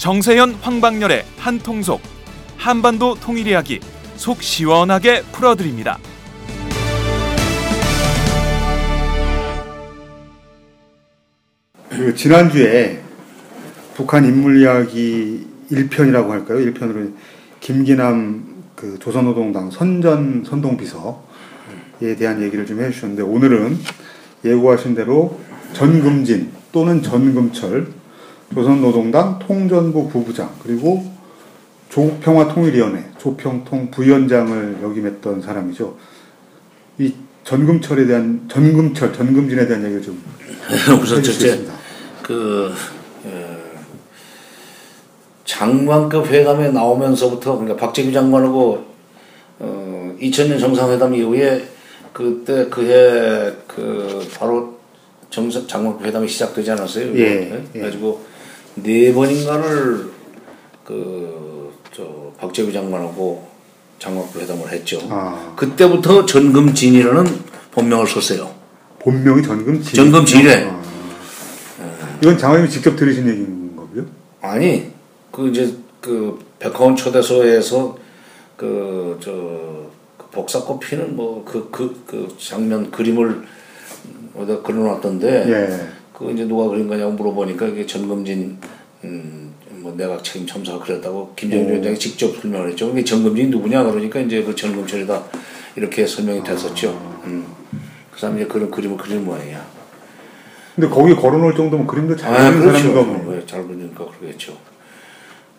정세현 황방열의 한통속 한반도 통일 이야기 속 시원하게 풀어드립니다. 그 지난주에 북한 인물 이야기 1편이라고 할까요? 1편으로 김기남 그 조선노동당 선전 선동비서에 대한 얘기를 좀 해주셨는데 오늘은 예고하신 대로 전금진 또는 전금철 조선노동당 통전부 부부장 그리고 조국평화통일위원회 조평통 부위원장을 역임했던 사람이죠. 이 전금철에 대한 전금철 전금진에 대한 얘기를 좀 우선 첫째. 그 어, 장관급 회담에 나오면서부터 그러니까 박재규 장관하고 어, 2000년 정상회담 이후에 그때 그해 그 바로 정상 장관급 회담이 시작되지 않았어요. 예, 네? 예. 그래가지고 네 번인가를 그저 박재규 장관하고 장관급 회담을 했죠. 아. 그때부터 전금진이라는 본명을 썼어요. 본명이 전금진. 전금진이래. 아. 이건 장관님이 직접 들으신 얘기인 거고요. 아니 그 이제 그 백화원 초대소에서 그저 그 복사꽃 피는 뭐그그 그 장면 그림을 어디다 그려놨던데 예. 그 이제 누가 그린 거냐고 물어보니까 이게 전금진 음 뭐 내각 책임 첨사가 그랬다고 김정일 오. 위원장이 직접 설명을 했죠. 이게 전금진이 누구냐 그러니까 이제 그 전금철이다 이렇게 설명이 됐었죠. 음. 그 사람이 이제 그런 그림을 그리는 모양이야. 근데 거기 걸어놓을 정도면 그림도 잘 아, 그리는 그렇죠. 사람인가 보네. 네, 잘 그리니까 그러겠죠.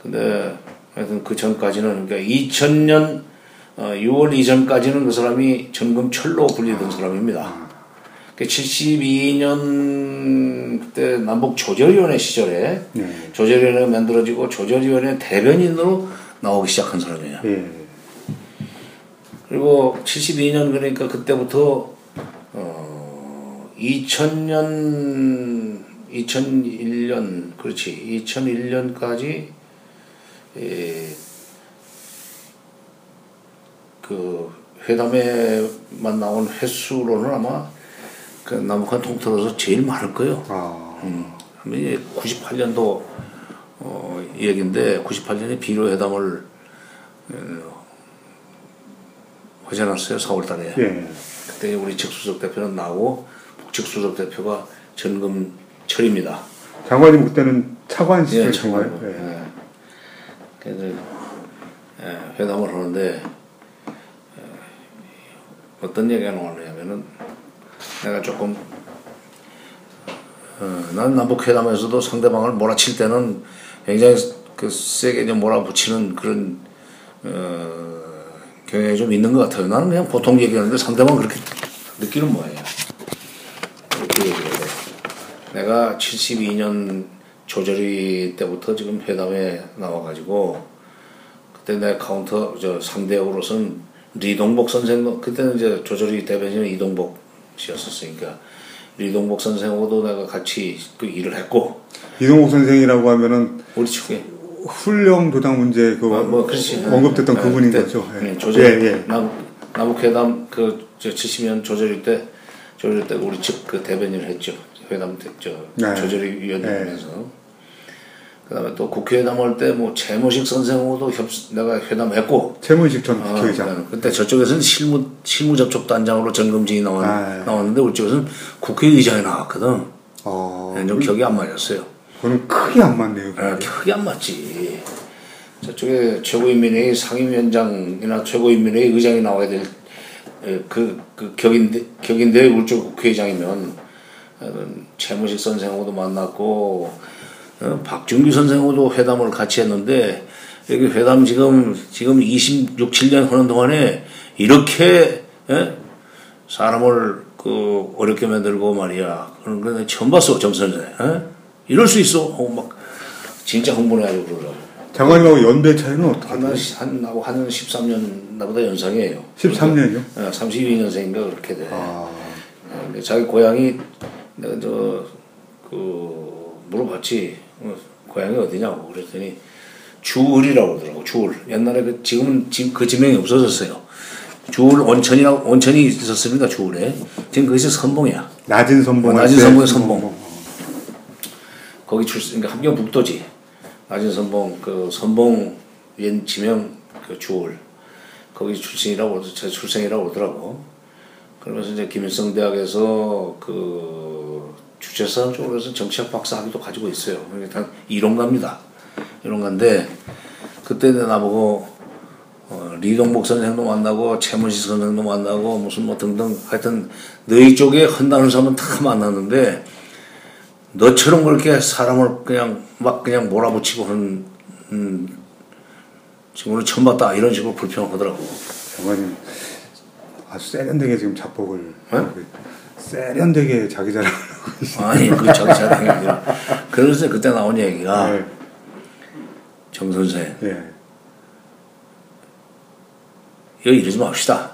근데 하여튼 그 전까지는 그러니까 2000년 어, 6월 이전까지는 그 사람이 전금철로 불리던 사람입니다. 그 72년 그때 남북 조절위원회 시절에 네. 조절위원회가 만들어지고 조절위원회 대변인으로 나오기 시작한 사람이에요. 예. 그리고 72년 그러니까 그때부터 어 2000년 2001년 그렇지 2001년까지 그 회담에만 나온 횟수로는 아마 그 남북한 통틀어서 제일 많을 거예요. 아. 음, 이제 98년도 어, 얘기인데 98년에 비료 회담을 어, 하셔놨어요 4월달에. 예. 그때 우리 측 수석 대표는 나고 북측 수석 대표가 전금철입니다. 장관님 그때는 차관 시절 예. 예. 예. 그래서 예, 회담을 하는데 예, 어떤 얘기가 나오냐면은 내가 조금 어, 난 남북 회담에서도 상대방을 몰아칠 때는 굉장히 그 세게 좀 몰아붙이는 그런 어, 경향이 좀 있는 것 같아요. 나는 그냥 보통 얘기하는데 상대방 그렇게 느끼는 모양이야. 이렇게 얘기를 해. 내가 72년 조절위 때부터 지금 회담에 나와가지고 그때 내 카운터 저 상대역으로선 리동복 선생도 그때는 이제 조절위 대변인은 이동복 씨였었으니까. 리동복 선생하고도 내가 같이 그 일을 했고. 이동복 선생이라고 하면은 우리 측에. 훈령 도장 문제 그 아, 뭐 언급됐던 예, 그분인 그때, 거죠. 예. 예, 조절. 예, 예. 남 남북 회담 그저 70년 조절일 때 조절일 때 우리 측 그 대변인을 했죠. 회담 때, 저 네. 조절위 위원장이면서 그다음에 또 국회의담 할 때뭐 최모식 선생하고도 협 내가 회담했고 최문식 전 아, 국회의장. 네. 그때 저쪽에서는 실무 실무 접촉 단장으로 전금진이 나왔 아. 나왔는데 우리 쪽에서는 국회의장이 나왔거든. 어. 네, 좀 격이 안 맞았어요. 그거는 크게 안 맞네요. 아, 격이 안 맞지. 저쪽에 최고인민회의 상임위원장이나 최고인민회의 의장이 나와야 될 그 그 격인데 격인데 우리 쪽 국회의장이면 어, 최무식 선생하고도 만났고 어, 박준규 선생하고도 회담을 같이 했는데 여기 회담 지금 지금 26, 7년 하는 동안에 이렇게 예? 사람을 그 어렵게 만들고 말이야 그런 거 처음 봤어 정 선생. 예? 이럴 수 있어. 하고 막 진짜 흥분해가지고 그러더라고. 장관님하고 연배 차이는 어떻게 한, 나고 한 13년 나보다 연상이에요. 13년이요? 32년생인가 그렇게 돼. 아. 어, 근데 자기 고향이 내가 저그 물어봤지 어, 고향이 어디냐고 그랬더니 주을이라고 그러더라고 주을 옛날에 그 지금은 지금 그 지명이 없어졌어요 주을 온천이라고 온천이 있었습니다 주을에 지금 그것이 선봉이야 낮은 선봉. 어, 낮은 선봉의 선봉. 거기 출신 그러니까 함경북도지 낮은 선봉 그 선봉 연 지명 그 주월 거기 출신이라고 제 출생이라고 그러더라고. 그러면서 이제 김일성 대학에서 그 주체사상 쪽으로서 정치학 박사 학위도 가지고 있어요. 일단 이론가입니다. 이론가인데 그때 나보고 어, 리동복 선생도 만나고 최문식 선생도 만나고 무슨 뭐 등등 하여튼 너희 쪽에 헌다는 사람은 다 만났는데 너처럼 그렇게 사람을 그냥 막 그냥 몰아붙이고 하는 음, 지금은 처음 봤다 이런 식으로 불평하더라고. 장관님 아주 세련되게 지금 자폭을 네? 세련되게 자기 자랑을 하고 계시 아니 그 자기 자랑이 아니라 그래서 그때 나온 얘기가 네. 정 선생 예. 이거 이러지 맙시다.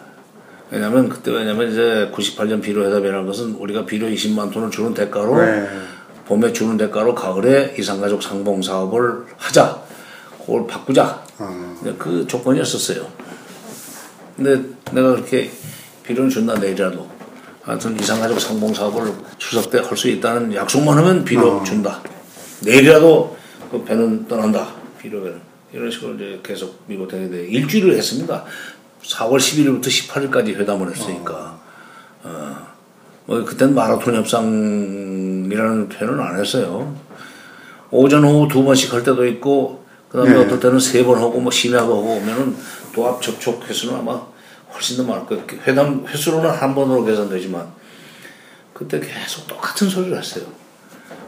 왜냐면 그때 왜냐면 이제 98년 비료회담이라는 것은 우리가 비료 20만 톤을 주는 대가로 네. 봄에 주는 대가로 가을에 이산가족 상봉 사업을 하자. 그걸 바꾸자. 아, 그 조건이었었어요. 근데 내가 그렇게 비료는 준다 내일이라도 하여튼 이산가족 상봉 사업을 추석 때 할 수 있다는 약속만 하면 비료 어. 준다. 내일이라도 그 배는 떠난다. 비료 배는. 이런 식으로 이제 계속 미국 대회에 일주일을 했습니다. 4월 11일부터 18일까지 회담을 했으니까. 어. 뭐 그때는 마라톤 협상이라는 표현은 안 했어요. 오전 오후 두 번씩 할 때도 있고 그다음에 네. 어떨 때는 세 번 하고 뭐 심야도 하고 오면은 도합 접촉 횟수는 아마 훨씬 더 많을 거예요. 회담 횟수로는 한 번으로 계산되지만 그때 계속 똑같은 소리를 했어요.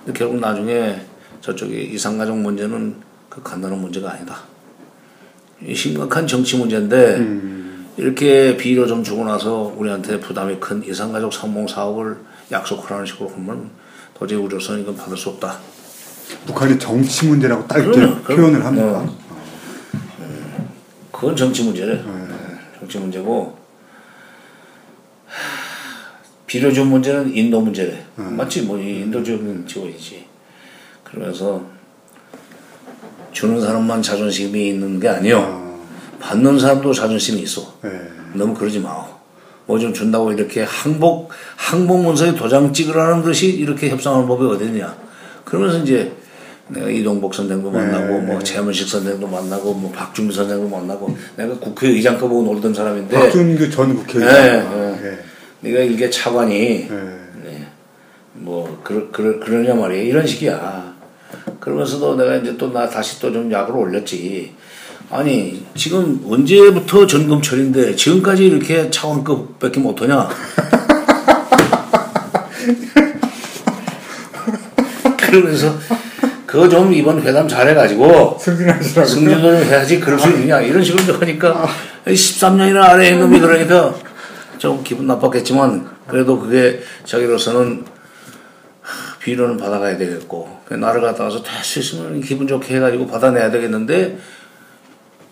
근데 결국 나중에 저쪽에 이상가족 문제는 그 간단한 문제가 아니다. 이 심각한 정치 문제인데 음. 이렇게 비료 좀 주고 나서 우리한테 부담이 큰 이상가족 상봉 사업을 약속하라는 식으로 하면 도저히 우리로서는 이건 받을 수 없다. 북한이 정치 문제라고 딱 이렇게. 표현을 합니다. 어. 그건 정치 문제래. 정치 문제고 비료주 문제는 인도 문제래. 맞지? 뭐이 인도적인 지원이지. 그러면서 주는 사람만 자존심이 있는 게 아니요. 아, 받는 사람도 자존심이 있어. 예. 너무 그러지 마. 뭐좀 준다고 이렇게 항복 항복 문서에 도장 찍으라는 것이 이렇게 협상하는 법이 어딨냐. 그러면서 이제 내가 이동복 선생도 만나고 네. 뭐 최문식 선생도 만나고 뭐 박준미 선생도 만나고 내가 국회의장급으로 놀던 사람인데 박준규 전 국회의장. 네, 예. 네가 이게 차관이 예. 네. 뭐 그러, 그러, 그러냐 말이야 이런 식이야 그러면서도 내가 이제 또 나 다시 또 좀 약을 올렸지 아니 지금 언제부터 전금철인데 지금까지 이렇게 차관급밖에 못하냐 그러면서 그거 좀 이번 회담 잘해가지고 승진하시라고. 승진을 해야지 그럴 수 있느냐 이런 식으로 좀 하니까 13년이나 아래 임금이 그러니까 좀 기분 나빴겠지만 그래도 그게 자기로서는 하, 비료는 받아가야 되겠고 그 나를 갖다 와서 될수 있으면 기분 좋게 해가지고 받아내야 되겠는데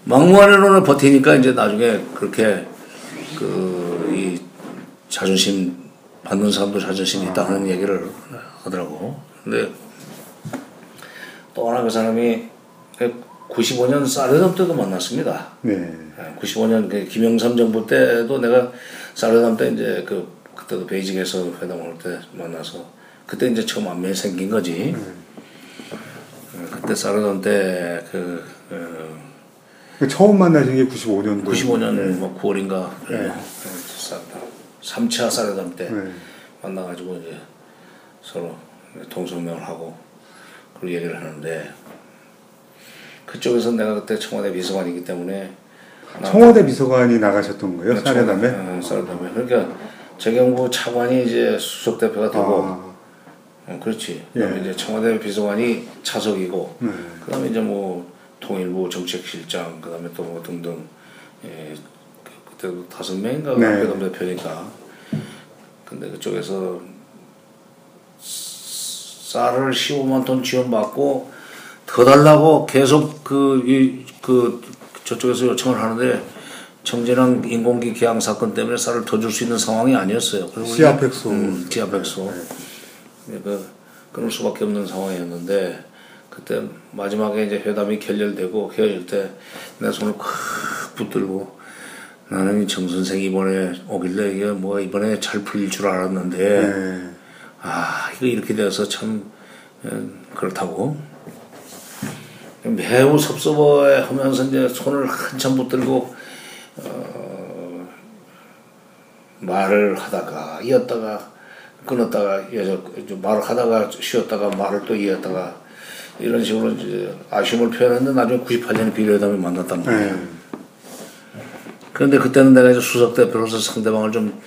막무가내로는 버티니까 이제 나중에 그렇게 그 이 자존심 받는 사람도 자존심이 있다는 얘기를 하더라고 근데 또 하나 그 사람이 95년 사르담 때도 만났습니다. 네. 95년 그 김영삼 정부 때도 내가 사르담 때 이제 그 그때도 베이징에서 회담을 할때 만나서 그때 이제 처음 안면이 생긴 거지. 어, 그때 사르담 때그 어, 그 처음 만나신 게 95년도. 95년 뭐 9월인가 그래요. 3차 사르담 때 네. 만나가지고 이제 서로 동성명을 하고 그런 얘기를 하는데 그쪽에서 내가 그때 청와대 비서관이기 때문에 청와대 비서관이 나가셨던 거예요? 사례담에? 어, 사례담에 그러니까 재경부 차관이 이제 수석 대표가 되고 아, 어, 그렇지 그다음에 예. 이제 청와대 비서관이 차석이고 네. 그다음에 이제 뭐 통일부 정책실장 그다음에 또 뭐 등등 예, 그- 그때도 다섯 명인가 네. 대표니까 근데 그쪽에서 쌀을 15만 톤 지원받고 더 달라고 계속 그, 이, 그, 저쪽에서 요청을 하는데 청진항 인공기 개항 사건 때문에 쌀을 더 줄 수 있는 상황이 아니었어요. 그리고 시아백소. 음, 시아백소. 그러니까 끊을 수밖에 없는 상황이었는데 그때 마지막에 이제 회담이 결렬되고 헤어질 때 내 손을 콱 붙들고 나는 이 정 선생 이번에 오길래 이게 뭐 이번에 잘 풀릴 줄 알았는데 네. 아 이거 이렇게 돼서 참 어, 그렇다고 매우 섭섭해 하면서 이제 손을 한참 붙들고 어, 말을 하다가 이었다가 끊었다가 말을 하다가 쉬었다가 말을 또 이었다가 이런 식으로 이제 아쉬움을 표현했는데 나중에 98년에 비례회담에 만났단 말이에요. 네. 그런데 그때는 내가 이제 수석 대표로서 상대방을 좀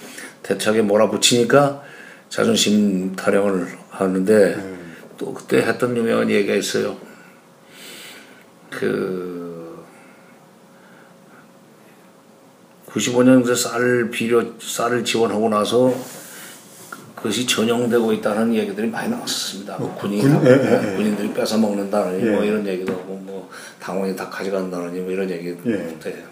대차게 몰아붙이니까 자존심 타령을 하는데 또 그때 했던 유명한 얘기가 있어요. 그 95년 그쌀 비료 쌀을 지원하고 나서 그것이 전용되고 있다는 얘기들이 많이 나왔었습니다. 뭐 군인, 군- 예, 예, 예. 군인들이 뺏어 먹는다느니 예. 뭐 이런 얘기도 하고 뭐 당원이 다 가져간다느니 뭐 이런 얘기 예. 그때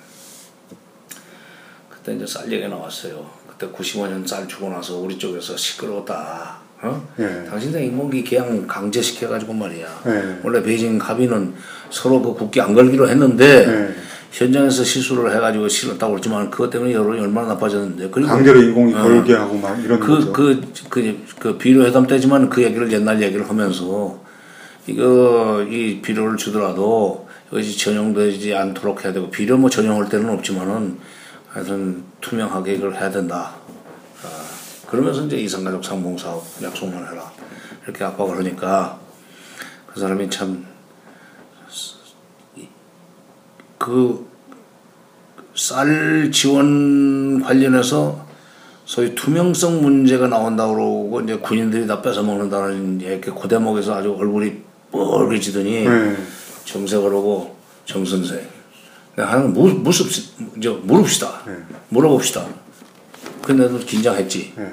그때 이제 쌀 얘기 나왔어요. 그때 95년 쌀 주고 나서 우리 쪽에서 시끄러웠다. 어? 예. 당신들 인공기 계양 강제시켜가지고 말이야. 예. 원래 베이징 합의는 서로 그 국기 안 걸기로 했는데 예. 현장에서 실수를 해가지고 실었다고 그랬지만 그것 때문에 여론이 얼마나 나빠졌는데 그리고 강제로 인공이 어. 걸게 하고 막 이런 그, 거죠. 그, 그, 그 비료 회담 때지만 그 얘기를 옛날 얘기를 하면서 이거, 이 비료를 주더라도 이것이 전용되지 않도록 해야 되고 비료 뭐 전용할 때는 없지만은 하여튼 투명하게 이걸 해야 된다. 아, 그러면서 이제 이산가족 상봉사업 약속만 해라. 이렇게 압박을 하니까 그 사람이 참 그 쌀 지원 관련해서 소위 투명성 문제가 나온다고 그러고 이제 군인들이 다 뺏어 먹는다는 이렇게 그 대목에서 아주 얼굴이 뻘개지더니 네. 정색을 하고 정 선생 내가 하는 무, 무습 이제 물읍시다 네. 물어봅시다 근데도 긴장했지 네.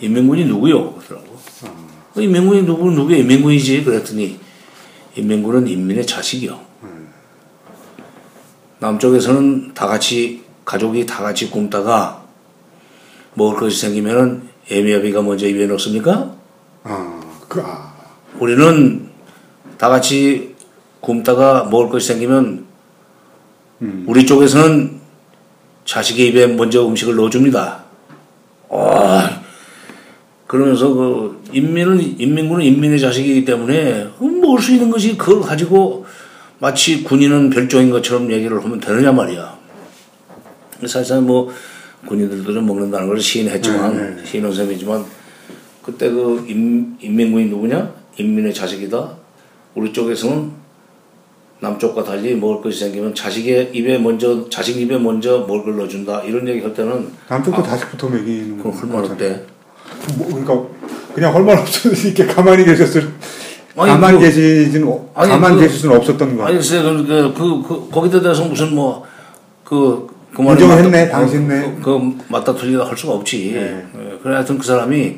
인민군이 누구요? 그러더라고. 그 인민군이 누구 누구야? 인민군이지. 그랬더니 인민군은 인민의 자식이요. 남쪽에서는 다 같이 가족이 다 같이 굶다가 먹을 것이 생기면은 애미아비가 먼저 입에 넣습니까? 아, 그, 아. 우리는 다 같이 굶다가 먹을 것이 생기면 음. 우리 쪽에서는 자식의 입에 먼저 음식을 넣어줍니다. 아, 그러면서 그 인민은 인민군은 인민의 자식이기 때문에 먹을 수 있는 것이 그걸 가지고 마치 군인은 별종인 것처럼 얘기를 하면 되느냐 말이야. 사실상 뭐 군인들도 좀 먹는다는 걸 시인했지만 네, 시인한 셈이지만 그때 그 인, 인민군이 누구냐? 인민의 자식이다. 우리 쪽에서는 남쪽과 달리 먹을 것이 생기면 자식의 입에 먼저 자식 입에 먼저 먹을 걸 넣어준다 이런 얘기 할 때는 남쪽도 다시부터 먹이는 그건 헐말 없대. 뭐, 그러니까 그냥 헐말 없으니까 가만히 계셨을 아니, 가만히 그- 어- 아니, 가만히 그- 계실 수는 없었던 거 아니. 글쎄 그, 그, 그, 그 거기다 대해서 무슨 뭐그그 말에 인정을 맞다- 했네, 당신네. 그, 그 맞다 틀리다 할 수가 없지. 네. 예, 그래 하여튼 그 사람이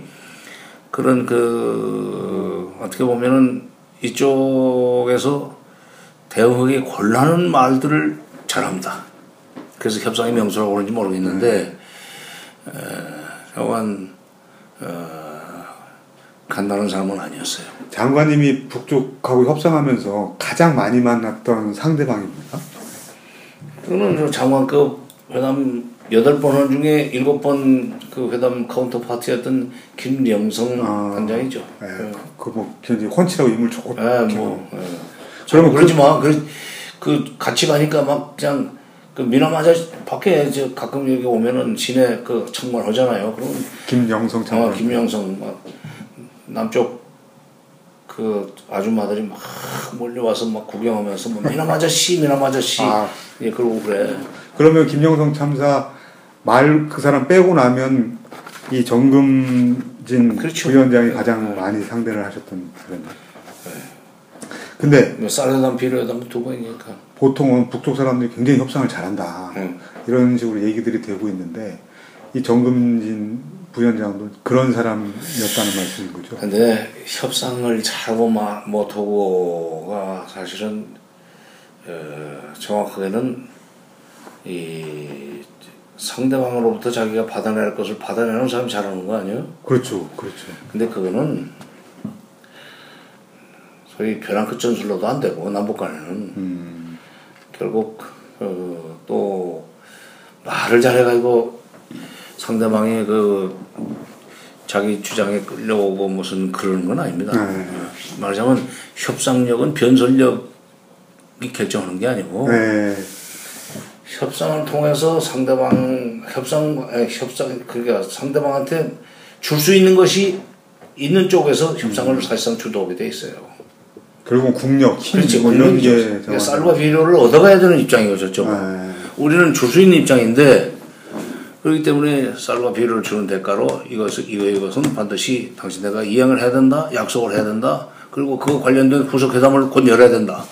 그런 그 어떻게 보면은 이쪽에서 대응하기 곤란한 말들을 잘합니다. 그래서 협상의 명수라고 그런지 모르겠는데 에, 하여간 어, 간단한 사람은 아니었어요. 장관님이 북쪽하고 협상하면서 가장 많이 만났던 상대방입니까? 저는 저 장관급 회담 여덟 번 한 중에 일곱 번 그 회담 counter party였던 김영성 아. 단장이죠. 예, 예. 그뭐 굉장히 훤칠하고 인물 좋고. 예, 뭐. 예. 그러면 그러지 마. 그, 그 같이 가니까 막 그냥 그 미남 아저씨 밖에 저 가끔 여기 오면은 시네 그 정말 하잖아요. 그러면 김영성 어, 장관. 김영성 막 남쪽 그 아줌마들이 막 몰려와서 막 구경하면서 뭐 미남 아저씨, 미남 아저씨 아. 예 그러고 그래. 그러면 김영성 참사 말 그 사람 빼고 나면 이 정금진 그렇죠. 부위원장이 가장 많이 상대를 하셨던 사람이에요. 근데 뭐 쌀회담 비료회담 두 번이니까. 보통은 북쪽 사람들이 굉장히 협상을 잘한다 응. 이런 식으로 얘기들이 되고 있는데 이 정금진 부위원장도 그런 사람이었다는 말씀인 거죠. 근데 협상을 잘하고 마- 못하고가 사실은 어, 정확하게는 이 상대방으로부터 자기가 받아낼 것을 받아내는 사람이 잘하는 거 아니에요? 그렇죠, 그렇죠. 근데 그거는 소위 벼랑 끝 전술로도 안 되고 남북 간에는 음, 결국 어, 또 말을 잘해가지고 상대방의 그 자기 주장에 끌려오고 무슨 그런 건 아닙니다. 네. 어, 말하자면 협상력은 변설력 결정하는 게 아니고 네. 협상을 통해서 상대방 협상 아니, 협상 그러니까 상대방한테 줄 수 있는 것이 있는 쪽에서 협상을 사실상 주도하게 돼 있어요. 결국은 국력, 힘, 그렇지, 뭐 이런 게 그러니까 쌀과 비료를 얻어가야 되는 입장이죠, 저쪽은. 네. 우리는 줄 수 있는 입장인데 그렇기 때문에 쌀과 비료를 주는 대가로 이것을 이거 이것은 반드시 당신네가 이행을 해야 된다, 약속을 해야 된다, 그리고 그 관련된 후속 회담을 곧 열어야 된다.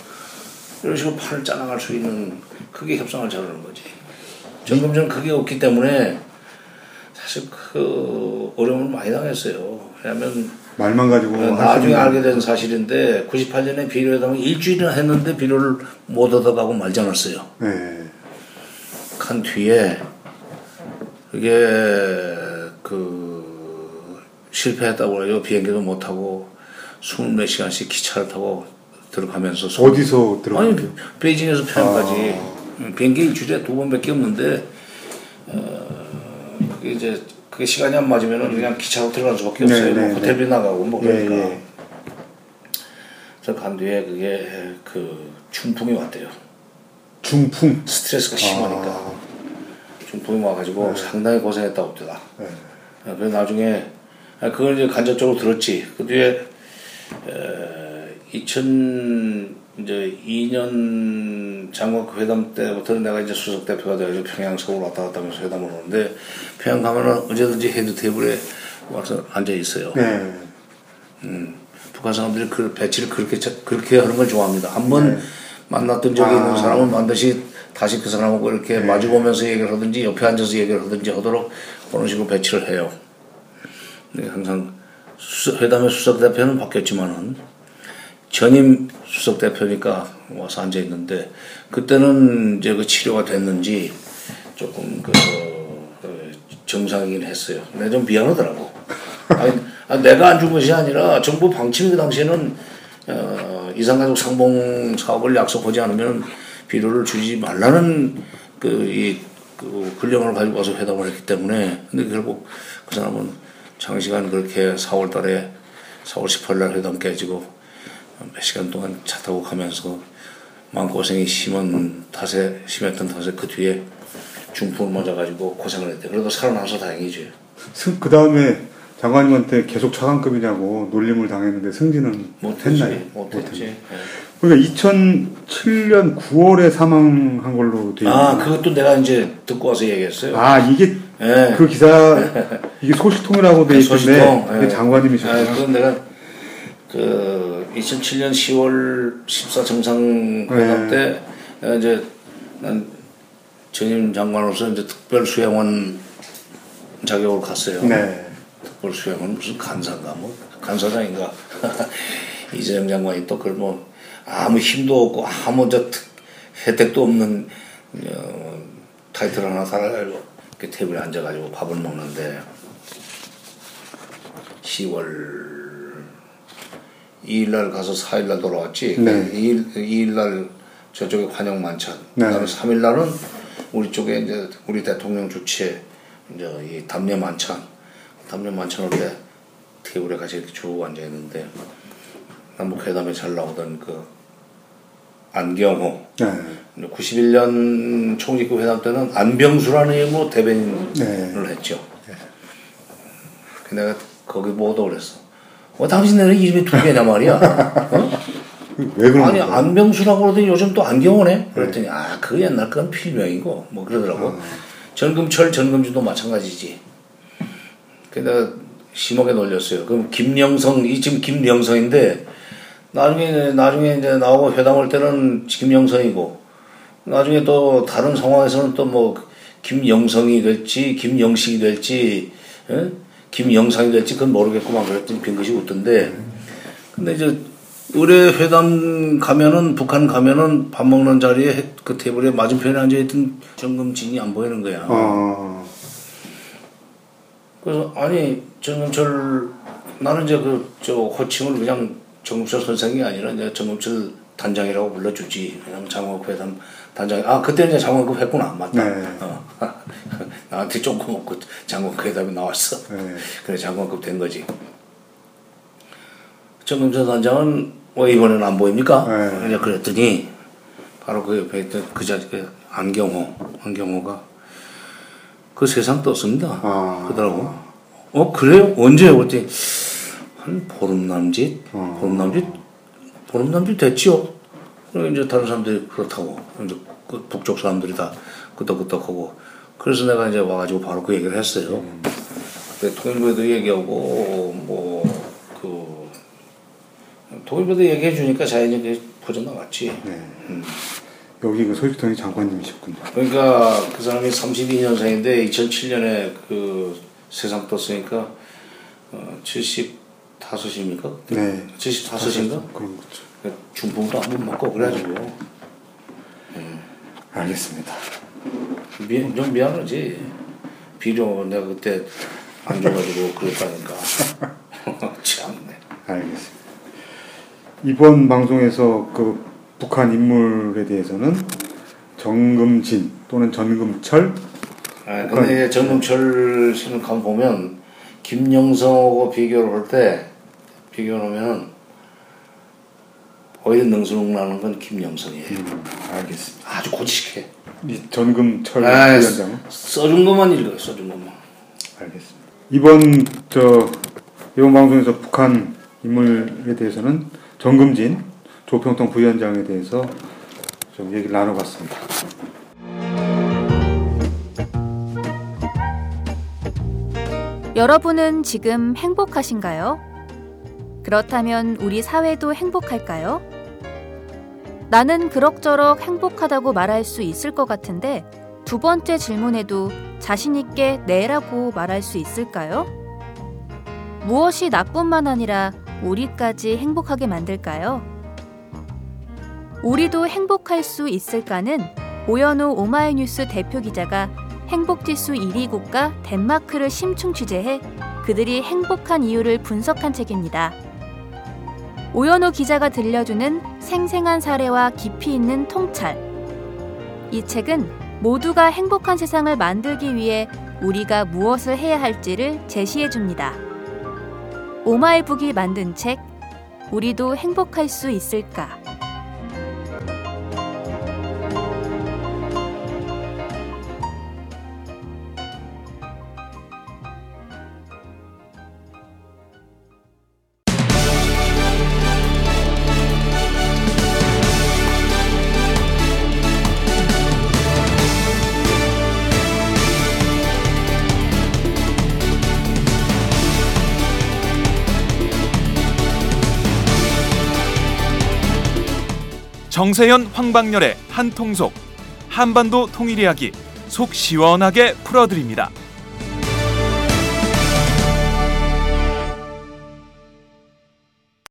이런 식으로 판을 짜나갈 수 있는 그게 협상을 잘하는 거지. 점점점 그게 없기 때문에 사실 그 어려움을 많이 당했어요. 왜냐하면 말만 가지고 할 네, 나중에 수 알게 된 사실인데 98년에 비료회담을 일주일이나 했는데 비료를 못 얻어가고 말지 않았어요. 네. 간 뒤에 그게 그 실패했다고 그래요. 비행기도 못 타고 스물 몇 시간씩 기차를 타고 들어가면서 손- 어디서 들어가요? 아니 베이징에서 평양까지 비행기 일주일에 두 번밖에 없는데 어 그게 이제 그게 시간이 안 맞으면은 그냥 기차로 들어갈 수밖에 네, 없어요. 네, 뭐 네. 호텔비 나가고 뭐 예, 그러니까. 예. 그래서 간 뒤에 그게 그 중풍이 왔대요. 중풍. 스트레스가 심하니까. 아, 중풍이 와가지고 상당히 고생했다고 합니다. 네. 아, 그래서 나중에 아, 그걸 이제 간접적으로 들었지. 그 뒤에 에, 2000 이제 2년 장관 회담 때부터 내가 이제 수석 대표가 돼가지고 평양 서울 왔다 갔다 하면서 회담을 오는데 평양 가면은 언제든지 head table에 와서 앉아 있어요. 네. 북한 사람들이 그 배치를 그렇게 자- 그렇게 하는 걸 좋아합니다. 한번 네. 만났던 적이 아. 있는 사람은 반드시 다시 그 사람하고 이렇게 마주 보면서 얘기를 하든지 옆에 앉아서 얘기를 하든지 하도록 그런 식으로 배치를 해요. 네, 항상 수석, 회담의 수석 대표는 바뀌었지만은 전임 수석 대표니까 와서 앉아 있는데 그때는 이제 그 치료가 됐는지 조금 그, 그 정상이긴 했어요. 근데 좀 미안하더라고. 아니, 아, 내가 안 준 것이 아니라 정부 방침이 그 당시에는 어, 이산가족 상봉 사업을 약속하지 않으면 비료를 주지 말라는 그, 이, 그 근령을 가지고 와서 회담을 했기 때문에 근데 결국 그 사람은 장시간 그렇게 4월 달에 4월 18일 날 회담 깨지고 몇 시간 동안 차 타고 가면서 마음고생이 심한 탓에 심했던 탓에 그 뒤에 중풍을 맞아가지고 고생을 했대. 그래도 살아나서 다행이지. 그 다음에 장관님한테 계속 차관급이냐고 놀림을 당했는데 승진은 못했지. 했나요? 못했지. 예. 그러니까 2007년 9월에 사망한 걸로 돼 있는. 아, 그것도 내가 이제 듣고 와서 얘기했어요. 아 이게 예. 그 기사 이게 소식통이라고 돼 있던데 소식통. 그게 예. 장관님이셨구나. 아, 그건 내가 그 2007년 10월 14 정상회담 네. 때 내가 이제 난 전임 장관으로서 이제 특별 수행원 자격으로 갔어요. 네. 특별 수행은 무슨 간사인가 뭐 간사장인가 이재명 장관이 또 그걸 뭐 아무 힘도 없고 아무 저 특- 혜택도 없는 어, 타이틀 하나 달아가지고 그 테이블에 앉아가지고 밥을 먹는데 10월 2일날 가서 4일날 돌아왔지. 네. 2일, 2일날 저쪽에 환영 만찬. 네. 그다음에 3일날은 우리 쪽에 이제 우리 대통령 주최 이제 이 담례 만찬. 담례 만찬 올때 테이블에 같이 이렇게 쭉 앉아 있는데 남북 회담에 잘 나오던 그 안경호 네. 91년 총리급 회담 때는 안병수라는 이름으로 대변인을 네. 했죠. 그 내가 거기 보도 그랬어. 어, 당신네는 이름이 두 개냐 말이야. 어? 왜 그런 아니 거예요? 안병수라고 그러더니 요즘 또 안경호네. 그랬더니 아 그 옛날 건 필명이고 뭐 그러더라고. 전금철 전금주도 마찬가지지. 근데 심하게 놀렸어요. 그럼 김영성 이 지금 김영성인데 나중에 나중에 이제 나오고 회담 할 때는 김영성이고 나중에 또 다른 상황에서는 또 뭐 김영성이 될지 김영식이 될지 예? 김영상이 될지 그건 모르겠구만 그랬더니 빙긋이 웃던데 근데 이제 의뢰 회담 가면은 북한 가면은 밥 먹는 자리에 그 테이블에 맞은편에 앉아 있던 정금진이 안 보이는 거야. 어. 그래서 아니 정금철 나는 이제 그 저 호칭을 그냥 정금철 선생이 아니라 이제 정금철 단장이라고 불러주지. 왜냐면 장관급 회담 단장. 아 그때 이제 장관급 했구나 맞다. 네. 어. 나한테 조금 없고 장관급 회담이 나왔어. 네. 그래 장관급 된 거지. 정금철 단장은 왜 이번에는 안 보입니까? 네. 이제 그랬더니 바로 그 옆에 있던 그 자리 그 안경호 안경호가 그 세상 떴습니다. 아. 그러더라고. 어 그래요? 언제요? 그랬더니 한 보름 남짓 어. 보름 남짓 보름 남짓 됐지요. 그리고 이제 다른 사람들이 그렇다고 이제 그 북쪽 사람들이 다 끄덕끄덕하고 그래서 내가 이제 와가지고 바로 그 얘기를 했어요. 그때 통일부에도 얘기하고 뭐 그 통일부도 얘기해 주니까 자연히 퍼져 나갔지. 네. 여기 그 소식통의 장관님이셨군요. 그러니까 그 사람이 32년생인데 2007년에 그 세상 떴으니까 어, 75입니까? 네. 75인가? 그런 거죠. 중풍도 한번 먹고 그래가지고 알겠습니다. 미, 좀 미안하지. 비료 내가 그때 안 줘가지고 그랬다니까. 참네. 알겠습니다. 이번 방송에서 그 북한 인물에 대해서는 정금진 또는 전금철 아, 근데 정동철 씨는 가 보면 김영성하고 비교를 할 때 비교를 하면 오히려 능수능란한 건 김영성이에요. 음, 알겠습니다. 아주 고지식해. 이 전금철 아, 위원장은 써준 것만 읽어요. 써준 것만. 알겠습니다. 이번 저 이번 방송에서 북한 인물에 대해서는 정금진 조평통 부위원장에 대해서 좀 얘기를 나눠봤습니다. 여러분은 지금 행복하신가요? 그렇다면 우리 사회도 행복할까요? 나는 그럭저럭 행복하다고 말할 수 있을 것 같은데 두 번째 질문에도 자신있게 네라고 말할 수 있을까요? 무엇이 나뿐만 아니라 우리까지 행복하게 만들까요? 우리도 행복할 수 있을까는 오연우 오마이뉴스 대표 기자가 행복지수 1위 국가 덴마크를 심층 취재해 그들이 행복한 이유를 분석한 책입니다. 오연호 기자가 들려주는 생생한 사례와 깊이 있는 통찰. 이 책은 모두가 행복한 세상을 만들기 위해 우리가 무엇을 해야 할지를 제시해 줍니다. 오마이북이 만든 책, 우리도 행복할 수 있을까? 정세현 황방열의 한통속 한반도 통일 이야기 속 시원하게 풀어드립니다.